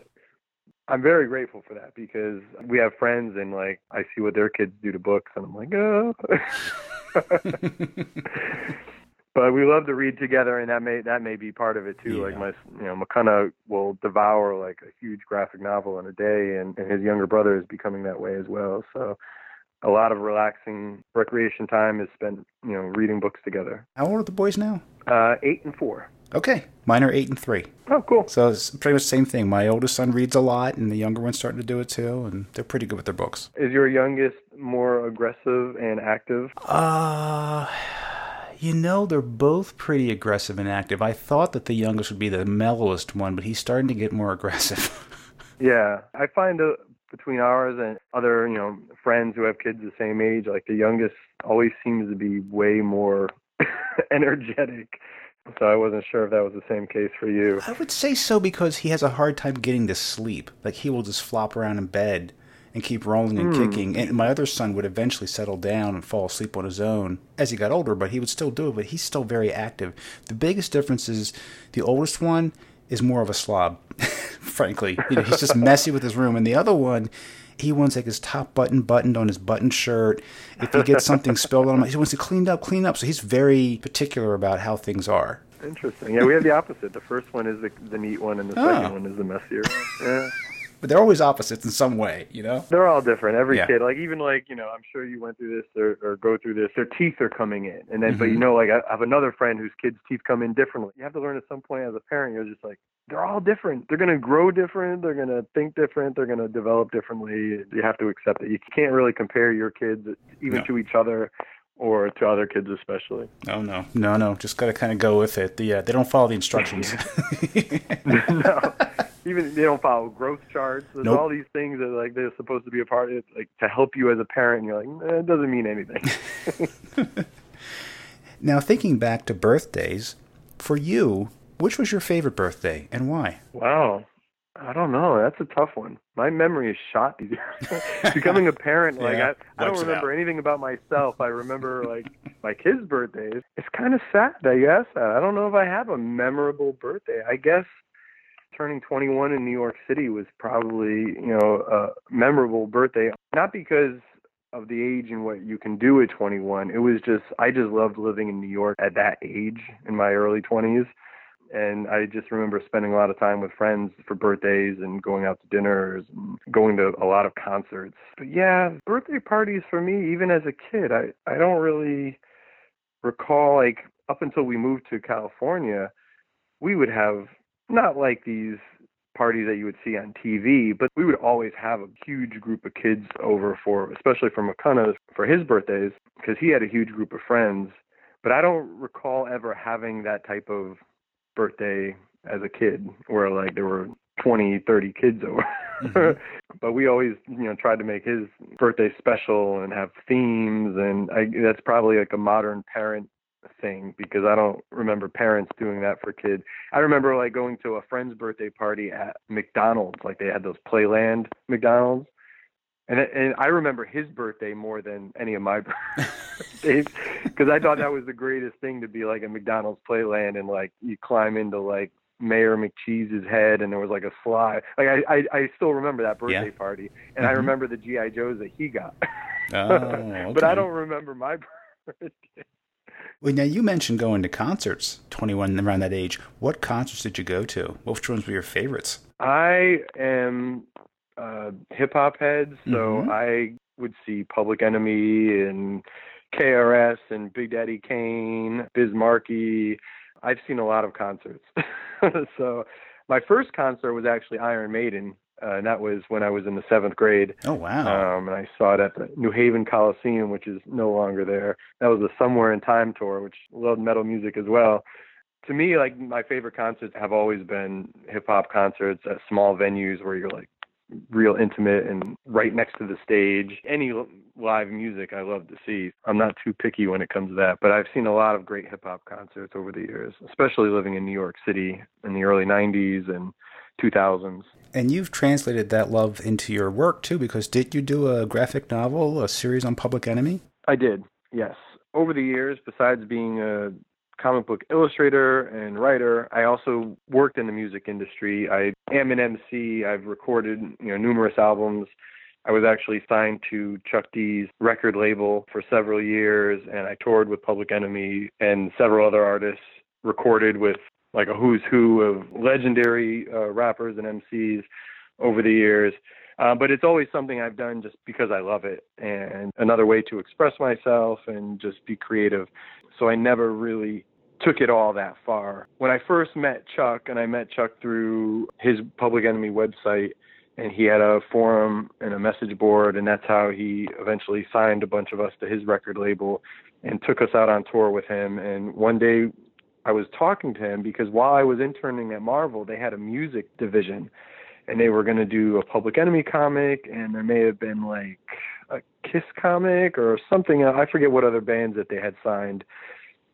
I'm very grateful for that because we have friends and like I see what their kids do to books and I'm like, oh. but we love to read together and that may that may be part of it too. Like my you know McConaughey will devour like a huge graphic novel in a day and, and his younger brother is becoming that way as well. So a lot of relaxing recreation time is spent you know reading books together. How old are the boys now? Uh, eight and four. Okay, mine are eight and three. Oh, cool. So it's pretty much the same thing. My oldest son reads a lot, and the younger one's starting to do it too, and they're pretty good with their books. Is your youngest more aggressive and active? Uh, you know, they're both pretty aggressive and active. I thought that the youngest would be the mellowest one, but he's starting to get more aggressive. Yeah, I find uh, between ours and other, you know, friends who have kids the same age, like the youngest always seems to be way more energetic. So I wasn't sure if that was the same case for you. I would say so because he has a hard time getting to sleep. Like he will just flop around in bed and keep rolling and hmm. kicking. And my other son would eventually settle down and fall asleep on his own as he got older, but he would still do it. But he's still very active. The biggest difference is the oldest one is more of a slob, frankly. You know, he's just messy with his room, and the other one. He wants like his top button buttoned on his button shirt. If he gets something spilled on him, he wants to clean up, clean up. So he's very particular about how things are. Interesting. Yeah, we have the opposite. The first one is the the neat one, and the Oh. second one is the messier one. Yeah. But they're always opposites in some way, you know? They're all different. Every Yeah. kid, like even like you know, I'm sure you went through this or, or go through this. Their teeth are coming in, and then but Mhm. you know, like I I have another friend whose kids' teeth come in differently. You have to learn at some point as a parent. You're just like they're all different. They're gonna grow different. They're gonna think different. They're gonna develop differently. You have to accept it. You can't really compare your kids even No. to each other or to other kids especially. Oh no, no, no. Just gotta kind of go with it. The uh, they don't follow the instructions. no. Even they don't follow growth charts. There's Nope. all these things that like they're supposed to be a part of like to help you as a parent. And you're like, eh, it doesn't mean anything. now thinking back to birthdays, for you, which was your favorite birthday and why? wow. I don't know. That's a tough one. My memory is shot. these days. Becoming a parent, like Yeah, I, I don't remember anything about myself. I remember like my kids' birthdays. It's kind of sad. I guess I don't know if I have a memorable birthday. I guess turning 21 in New York City was probably you know a memorable birthday. Not because of the age and what you can do at 21. It was just I just loved living in New York at that age in my early 20s and I just remember spending a lot of time with friends for birthdays and going out to dinners and going to a lot of concerts. But yeah, birthday parties for me, even as a kid, I I don't really recall like up until we moved to California, we would have not like these parties that you would see on TV, but we would always have a huge group of kids over for, especially for McConaughey for his birthdays, because he had a huge group of friends. But I don't recall ever having that type of birthday as a kid where like there were 20 30 kids over Mhm. but we always you know tried to make his birthday special and have themes and I, that's probably like a modern parent thing because I don't remember parents doing that for kids. I remember like going to a friend's birthday party at McDonald's like they had those Playland McDonald's and and I remember his birthday more than any of my birthdays because I thought that was the greatest thing to be like a McDonald's Playland and like you climb into like Mayor McCheese's head and there was like a slide. Like I I, I still remember that birthday Yeah. party and I Mhm. remember the GI Joes that he got. Oh, but I don't remember my birthday. Well, now you mentioned going to concerts. Twenty-one around that age. What concerts did you go to? Which ones were your favorites? I am a hip hop head, so Mhm. I would see Public Enemy and KRS and Big Daddy Kane, Biz Markie. I've seen a lot of concerts. so my first concert was actually Iron Maiden, uh, and that was when I was in the seventh grade. Oh wow! Um, and I saw it at the New Haven Coliseum, which is no longer there. That was the Somewhere in Time tour, which loved metal music as well. To me, like my favorite concerts have always been hip hop concerts at small venues where you're like real intimate and right next to the stage. Any live music I love to see. I'm not too picky when it comes to that, but I've seen a lot of great hip hop concerts over the years, especially living in New York City in the early 90s and 2000s. And you've translated that love into your work too, because did you do a graphic novel, a series on Public Enemy? I did, yes. Over the years, besides being a comic book illustrator and writer. I also worked in the music industry. I am an MC. I've recorded, you know, numerous albums. I was actually signed to Chuck D's record label for several years, and I toured with Public Enemy and several other artists. Recorded with like a who's who of legendary uh, rappers and MCs over the years. Uh, but it's always something I've done just because I love it and another way to express myself and just be creative. So I never really took it all that far. When I first met Chuck, and I met Chuck through his Public Enemy website, and he had a forum and a message board, and that's how he eventually signed a bunch of us to his record label and took us out on tour with him. And one day I was talking to him because while I was interning at Marvel, they had a music division and they were going to do a Public Enemy comic, and there may have been like a Kiss comic or something. I forget what other bands that they had signed.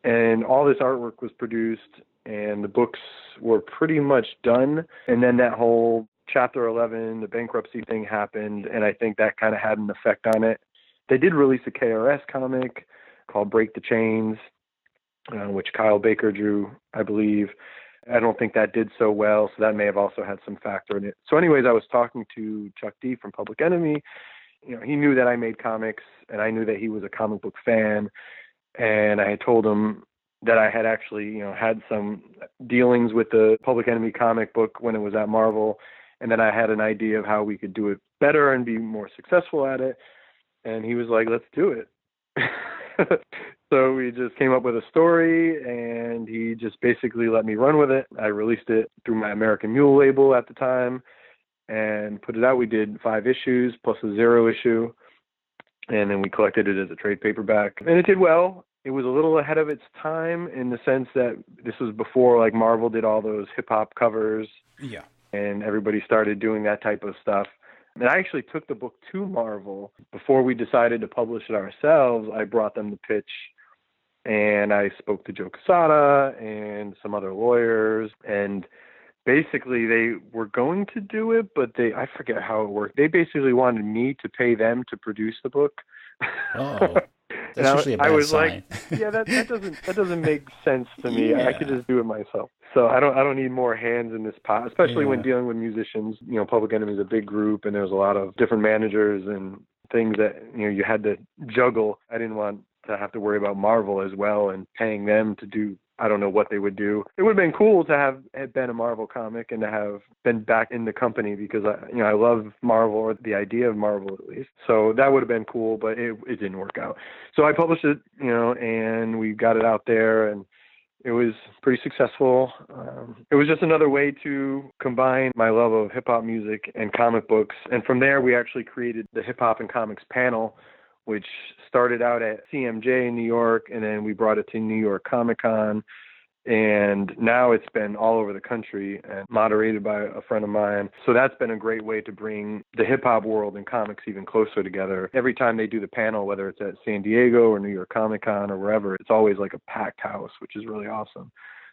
And all this artwork was produced and the books were pretty much done. And then that whole chapter 11 the bankruptcy thing happened and i think that kind of had an effect on it. They did release a krs comic called break the chains uh, which kyle baker drew i believe i don't think that did so well so that may have also had some factor in it so anyways i was talking to chuck d from public enemy you know he knew that i made comics and i knew that he was a comic book fan and I had told him that I had actually, you know, had some dealings with the Public Enemy comic book when it was at Marvel, and then I had an idea of how we could do it better and be more successful at it. And he was like, "Let's do it." so we just came up with a story, and he just basically let me run with it. I released it through my American Mule label at the time, and put it out. We did five issues plus a zero issue and then we collected it as a trade paperback. And it did well. It was a little ahead of its time in the sense that this was before like marvel did all those hip hop covers yeah. and everybody started doing that type of stuff. And i actually took the book to marvel. Before we decided to publish it ourselves i brought them the pitch and i spoke to joe Quesada and some other lawyers and basically they were going to do it, but they I forget how it worked. They basically wanted me to pay them to produce the book. Oh. That's usually a bad I was sign. like, yeah, that that doesn't that doesn't make sense to me. Yeah. I could just do it myself. So I don't I don't need more hands in this pot, especially when dealing with musicians. You know, Public Enemy is a big group, and there's a lot of different managers and things that you know you had to juggle. I didn't want to have to worry about Marvel as well and paying them to do I don't know what they would do. It would have been cool to have had been a Marvel comic and to have been back in the company because I, you know, I love Marvel or the idea of Marvel at least. So that would have been cool, but it it didn't work out. So I published it, you know, and we got it out there and it was pretty successful. Um, it was just another way to combine my love of hip hop music and comic books. And from there, we actually created the hip hop and comics panel, which started out at CMJ in New York, and then we brought it to New York Comic Con. And now it's been all over the country and moderated by a friend of mine. So that's been a great way to bring the hip hop world and comics even closer together. Every time they do the panel, whether it's at San Diego or New York Comic Con or wherever, it's always like a packed house, which is really awesome.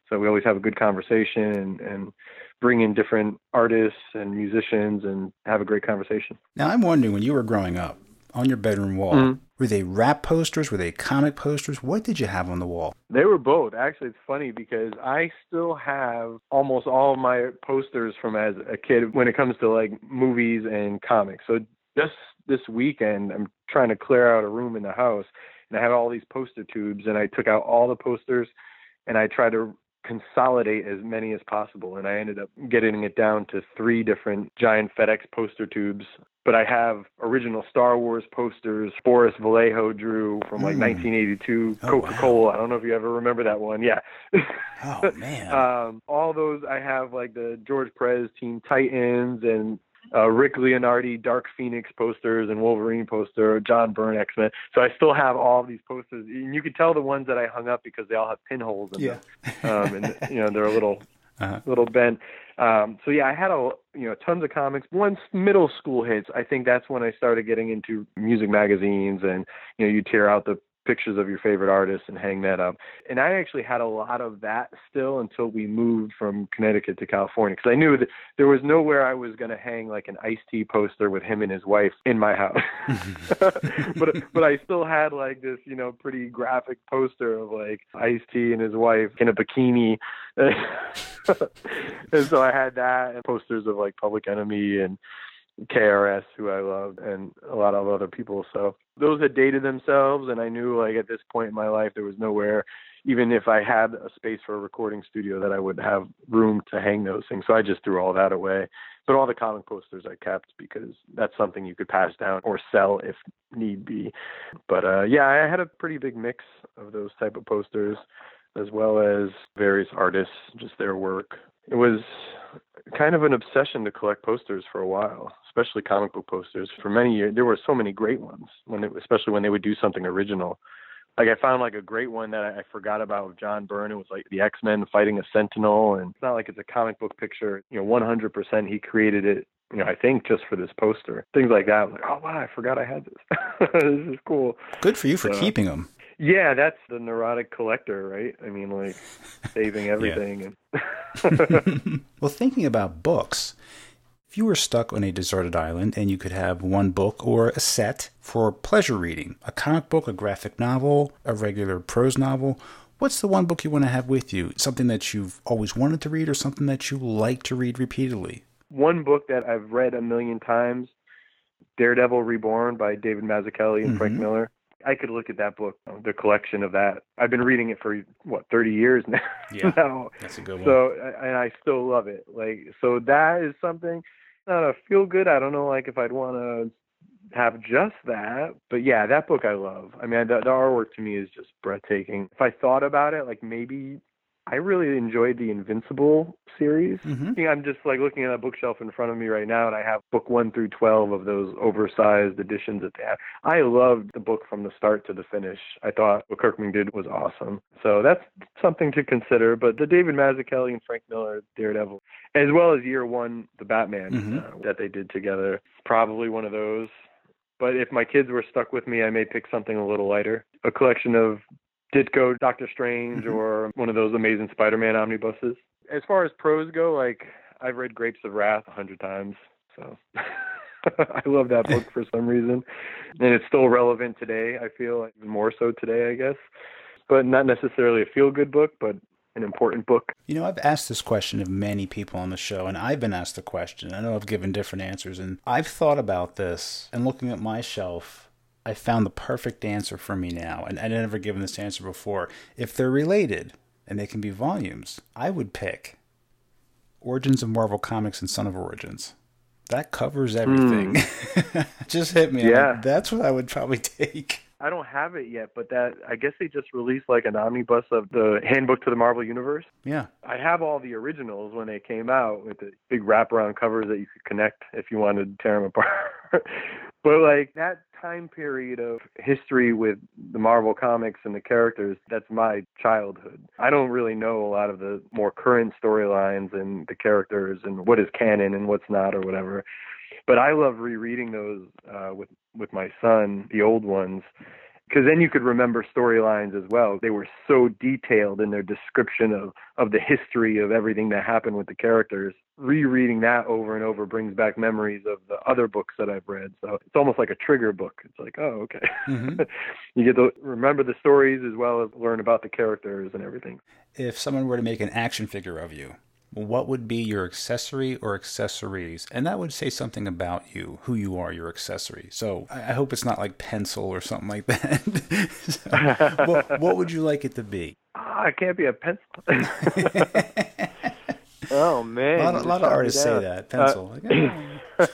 So we always have a good conversation and, and bring in different artists and musicians and have a great conversation. Now I'm wondering when you were growing up on your bedroom wall, Mhm. were they rap posters? Were they comic posters? What did you have on the wall? They were both. Actually, it's funny because I still have almost all of my posters from as a kid when it comes to like movies and comics. So just this weekend, I'm trying to clear out a room in the house, and I have all these poster tubes, and I took out all the posters, and I tried to consolidate as many as possible, and I ended up getting it down to three different giant FedEx poster tubes. But I have original Star Wars posters Boris Vallejo drew from like Mm. 1982, Oh, wow. Coca-Cola. I don't know if you ever remember that one. Yeah. Oh man. um, all those I have like the George Perez Teen Titans and uh, Rick Leonardi Dark Phoenix posters and Wolverine poster, John Byrne X Men. So I still have all these posters, and you can tell the ones that I hung up because they all have pinholes in yeah. them. Um, and you know they're a little uh-huh. little bent. Um, so yeah, I had a you know tons of comics. Once middle school hits, I think that's when I started getting into music magazines, and you know you tear out the pictures of your favorite artists and hang that up. And I actually had a lot of that still until we moved from Connecticut to California because I knew that there was nowhere I was going to hang like an Ice T poster with him and his wife in my house. but but I still had like this, you know, pretty graphic poster of like Ice T and his wife in a bikini. and so I had that and posters of like Public Enemy and KRS, who I loved, and a lot of other people. So those had dated themselves, and I knew like at this point in my life there was nowhere, even if I had a space for a recording studio, that I would have room to hang those things. So I just threw all that away. But all the comic posters I kept because that's something you could pass down or sell if need be. But uh, yeah, I had a pretty big mix of those type of posters, as well as various artists, just their work. It was kind of an obsession to collect posters for a while, especially comic book posters. For many years, there were so many great ones when, it, especially when they would do something original. Like I found like a great one that I, I forgot about with John Byrne. It was like the X Men fighting a Sentinel, and it's not like it's a comic book picture. You know, 100% he created it. You know, I think just for this poster, things like that. I was like, oh wow, I forgot I had this. this is cool. Good for you for so, keeping them. Yeah, that's the neurotic collector, right? I mean, like saving everything. well, thinking about books, if you were stuck on a deserted island and you could have one book or a set for pleasure reading, a comic book, a graphic novel, a regular prose novel, what's the one book you want to have with you? Something that you've always wanted to read or something that you like to read repeatedly? One book that I've read a million times, Daredevil Reborn by David Mazzucchelli and mm-hmm. Frank Miller. I could look at that book, the collection of that. I've been reading it for what 30 years now. Yeah, now. that's a good one. So, and I still love it. Like, so that is something. Not a feel good. I don't know, like if I'd want to have just that, but yeah, that book I love. I mean, the, the artwork to me is just breathtaking. If I thought about it, like maybe I really enjoyed the Invincible series. Mm-hmm. Yeah, I'm just like looking at a bookshelf in front of me right now, and I have book one through twelve of those oversized editions that they have. I loved the book from the start to the finish. I thought what Kirkman did was awesome. So that's something to consider. But the David Mazzucchelli and Frank Miller Daredevil, as well as Year One, the Batman mm-hmm. uh, that they did together, probably one of those. But if my kids were stuck with me, I may pick something a little lighter. A collection of Ditko Doctor Strange mm-hmm. or one of those amazing Spider-Man omnibuses. As far as pros go, like I've read Grapes of Wrath a hundred times, so I love that book for some reason, and it's still relevant today. I feel even more so today, I guess, but not necessarily a feel-good book, but an important book. You know, I've asked this question of many people on the show, and I've been asked the question. I know I've given different answers, and I've thought about this and looking at my shelf I found the perfect answer for me now, and I'd never given this answer before. If they're related and they can be volumes, I would pick Origins of Marvel Comics and Son of Origins. That covers everything. Mm. just hit me. Yeah, that's what I would probably take. I don't have it yet, but that I guess they just released like an omnibus of the handbook to the Marvel Universe. Yeah. I have all the originals when they came out with the big wraparound covers that you could connect if you wanted to tear them apart. but like that time period of history with the Marvel comics and the characters, that's my childhood. I don't really know a lot of the more current storylines and the characters and what is canon and what's not or whatever. But I love rereading those uh, with with my son, the old ones, because then you could remember storylines as well. They were so detailed in their description of of the history of everything that happened with the characters. Rereading that over and over brings back memories of the other books that I've read. So it's almost like a trigger book. It's like, oh, okay. Mm-hmm. you get to remember the stories as well as learn about the characters and everything. If someone were to make an action figure of you, what would be your accessory or accessories? And that would say something about you, who you are, your accessory. So I hope it's not like pencil or something like that. so, what, what, would you like it to be? Oh, it can't be a pencil. oh man, a lot, a lot of artists say that pencil. Uh, like,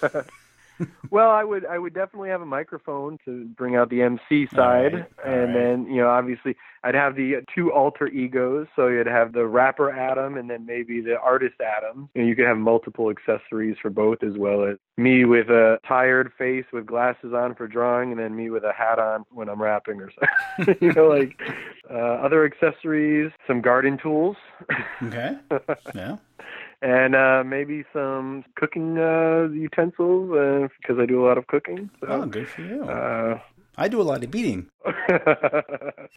oh well, I would I would definitely have a microphone to bring out the MC side, right, and right. then you know obviously I'd have the two alter egos. So you'd have the rapper Adam, and then maybe the artist Adam. And you could have multiple accessories for both, as well as me with a tired face with glasses on for drawing, and then me with a hat on when I'm rapping or something. you know, like uh, other accessories, some garden tools. okay. Yeah. And uh, maybe some cooking uh, utensils because uh, I do a lot of cooking. So, oh, good for you. Uh, I do a lot of eating.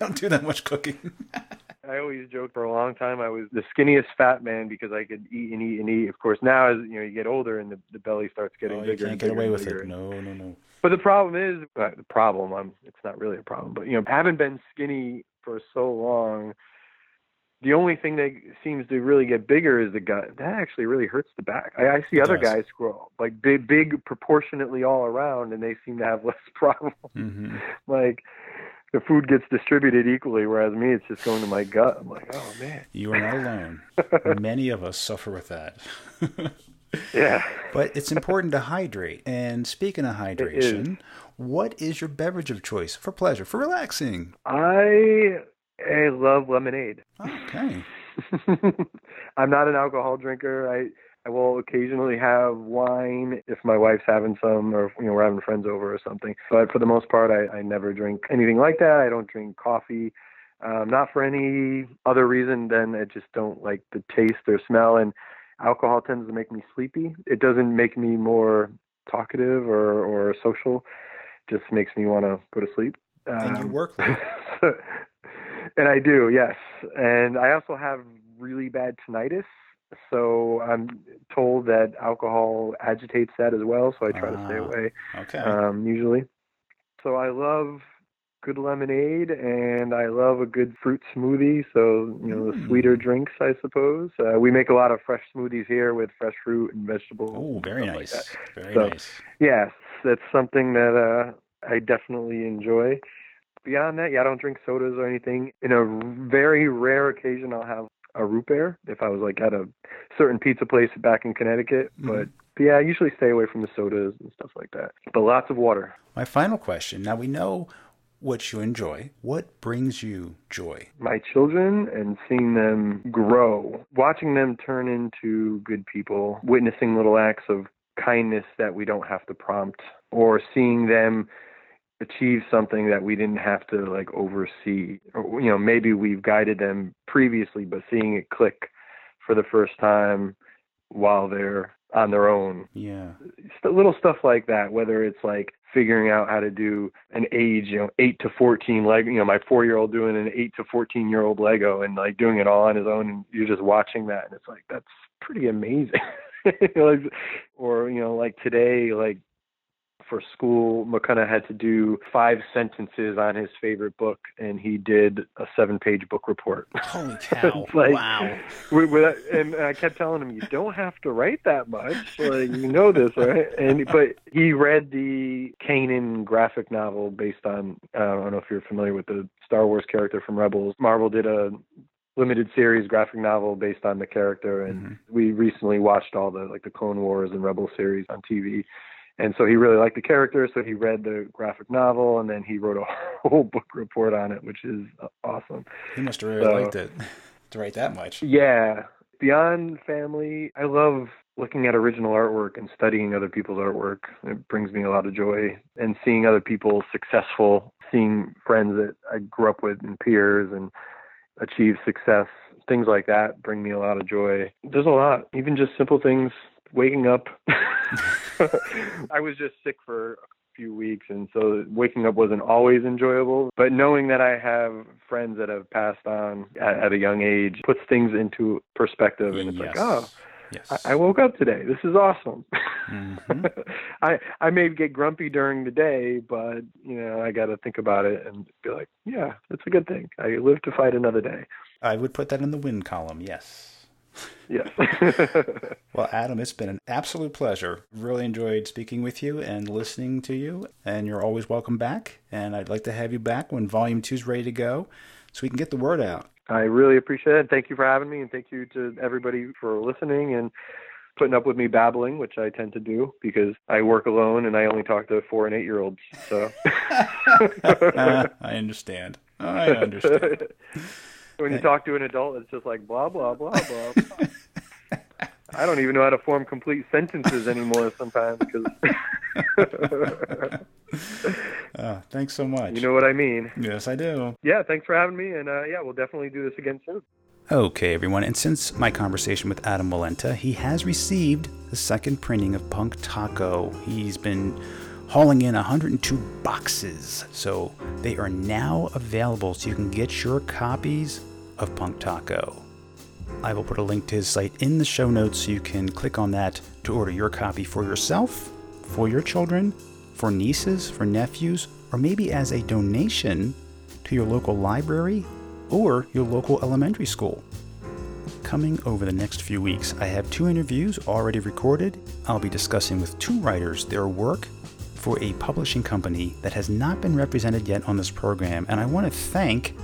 don't do that much cooking. I always joke for a long time I was the skinniest fat man because I could eat and eat and eat. Of course, now as you know you get older and the, the belly starts getting oh, bigger. You can't get away with it. No, no, no. But the problem is uh, the problem. I'm. It's not really a problem, but you know, haven't been skinny for so long. The only thing that seems to really get bigger is the gut. That actually really hurts the back. I, I see It other does. guys grow like big, big proportionately all around, and they seem to have less problems. hmm like the food gets distributed equally, whereas me, it's just going to my gut. I'm like, oh man. You are not alone. Many of us suffer with that. Yeah. But it's important to hydrate. And speaking of hydration, what is your beverage of choice for pleasure, for relaxing? I I love lemonade. Okay. I'm not an alcohol drinker. I I will occasionally have wine if my wife's having some, or if, you know we're having friends over or something. But for the most part, I, I never drink anything like that. I don't drink coffee, um, not for any other reason than I just don't like the taste or smell. And alcohol tends to make me sleepy. It doesn't make me more talkative or or social. It just makes me want to go to sleep. And you Um, work late. And I do, yes. And I also have really bad tinnitus. So I'm told that alcohol agitates that as well. So I try to stay Ah. away Okay. um, usually. So I love good lemonade and I love a good fruit smoothie. So, you know, the Mm. sweeter drinks, I suppose. Uh, we make a lot of fresh smoothies here with fresh fruit and vegetables. oh, very stuff like nice. very So- nice. Yes, that's something that uh, I definitely enjoy. Beyond that, yeah, I don't drink sodas or anything. In a very rare occasion, I'll have a root beer if I was like at a certain pizza place back in Connecticut. Mhm. But, but yeah, I usually stay away from the sodas and stuff like that. But lots of water. My final question. Now we know what you enjoy. What brings you joy? My children and seeing them grow, watching them turn into good people, witnessing little acts of kindness that we don't have to prompt, or seeing them achieve something that we didn't have to like oversee. Or you know maybe we've guided them previously but seeing it click for the first time while they're on their own. Yeah. Little stuff like that whether it's like figuring out how to do an age you know 8 to 14 leg you know my 4 year old doing an 8 to 14 year old lego and like doing it all on his own and you're just watching that and it's like that's pretty amazing. Or you know like today like for school, McConaughey had to do five sentences on his favorite book, and he did a seven-page book report. Holy cow! Like- wow. with, with, and I kept telling him, "You don't have to write that much. Like you know this, right?" And but he read the Kanan graphic novel based on uh, I don't know if you're familiar with the Star Wars character from Rebels. Marvel did a limited series graphic novel based on the character, and Mhm. we recently watched all the like the Clone Wars and Rebel series on TV. And so he really liked the character, so he read the graphic novel, and then he wrote a whole book report on it, which is awesome. He must have really So- liked it to write that much. Yeah. Beyond family, I love looking at original artwork and studying other people's artwork. It brings me a lot of joy. And seeing other people successful, seeing friends that I grew up with and peers and achieve success, things like that bring me a lot of joy. There's a lot, even just simple things, waking up. I was just sick for a few weeks and so waking up wasn't always enjoyable but knowing that i have friends that have passed on at, at a young age puts things into perspective and it's like oh yes. I, I woke up today this is awesome Mhm. i i may get grumpy during the day but you know i got to think about it and be like yeah it's a good thing i live to fight another day I would put that in the win column. Yes. Yes Well, Adam, it's been an absolute pleasure. Really enjoyed speaking with you and listening to you, and you're always welcome back. And I'd like to have you back when Volume Two is ready to go, so we can get the word out. I really appreciate it. Thank you for having me, and thank you to everybody for listening and putting up with me babbling, which I tend to do because I work alone and I only talk to four and eight year olds. So I understand. I understand. when you talk to an adult, it's just like blah blah blah blah. I don't even know how to form complete sentences anymore sometimes because Uh, thanks so much. you know what I mean. Yes, I do. Yeah, thanks for having me, and uh, yeah, we'll definitely do this again soon. Okay, everyone, and since my conversation with Adam Wallenta, he has received the second printing of Punk Taco. He's been hauling in 102 boxes, so they are now available so you can get your copies of Punk Taco. I will put a link to his site in the show notes so you can click on that to order your copy for yourself, for your children, for nieces, for nephews, or maybe as a donation to your local library or your local elementary school. Coming over the next few weeks, I have two interviews already recorded. I'll be discussing with two writers their work for a publishing company that has not been represented yet on this program, and I want to thank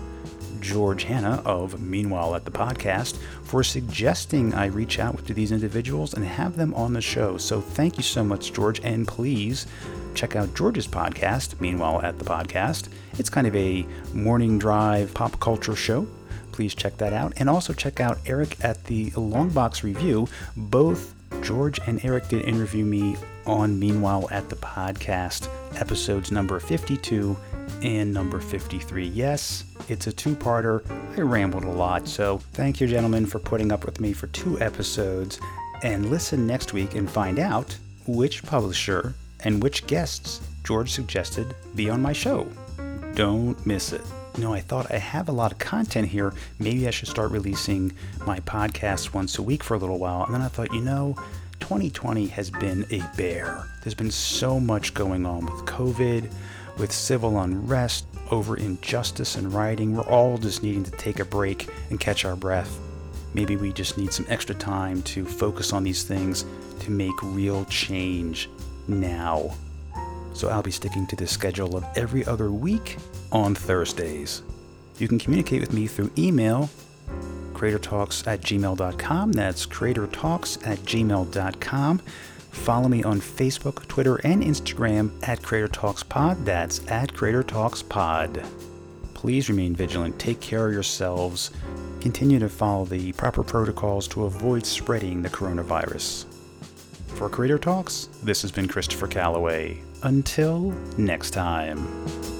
George Hanna of Meanwhile at the Podcast for suggesting I reach out to these individuals and have them on the show. So thank you so much, George, and please check out George's podcast, Meanwhile at the Podcast. It's kind of a morning drive pop culture show. Please check that out. And also check out Eric at the Longbox Review. Both George and Eric did interview me on Meanwhile at the Podcast, episodes number 52 and number 53. Yes, it's a two parter. I rambled a lot, so thank you, gentlemen, for putting up with me for two episodes. And listen next week and find out which publisher and which guests George suggested be on my show. Don't miss it. You know, I thought I have a lot of content here. Maybe I should start releasing my podcast once a week for a little while. And then I thought, you know, 2020 has been a bear. There's been so much going on with COVID, with civil unrest, over injustice and rioting. We're all just needing to take a break and catch our breath. Maybe we just need some extra time to focus on these things to make real change now. So I'll be sticking to the schedule of every other week on Thursdays. You can communicate with me through email, creatortalks at gmail.com. That's creatortalks at gmail.com. Follow me on Facebook, Twitter, and Instagram at Creator Talks Pod. That's at Creator Talks Pod. Please remain vigilant, take care of yourselves, continue to follow the proper protocols to avoid spreading the coronavirus. For Creator Talks, this has been Christopher Calloway. Until next time.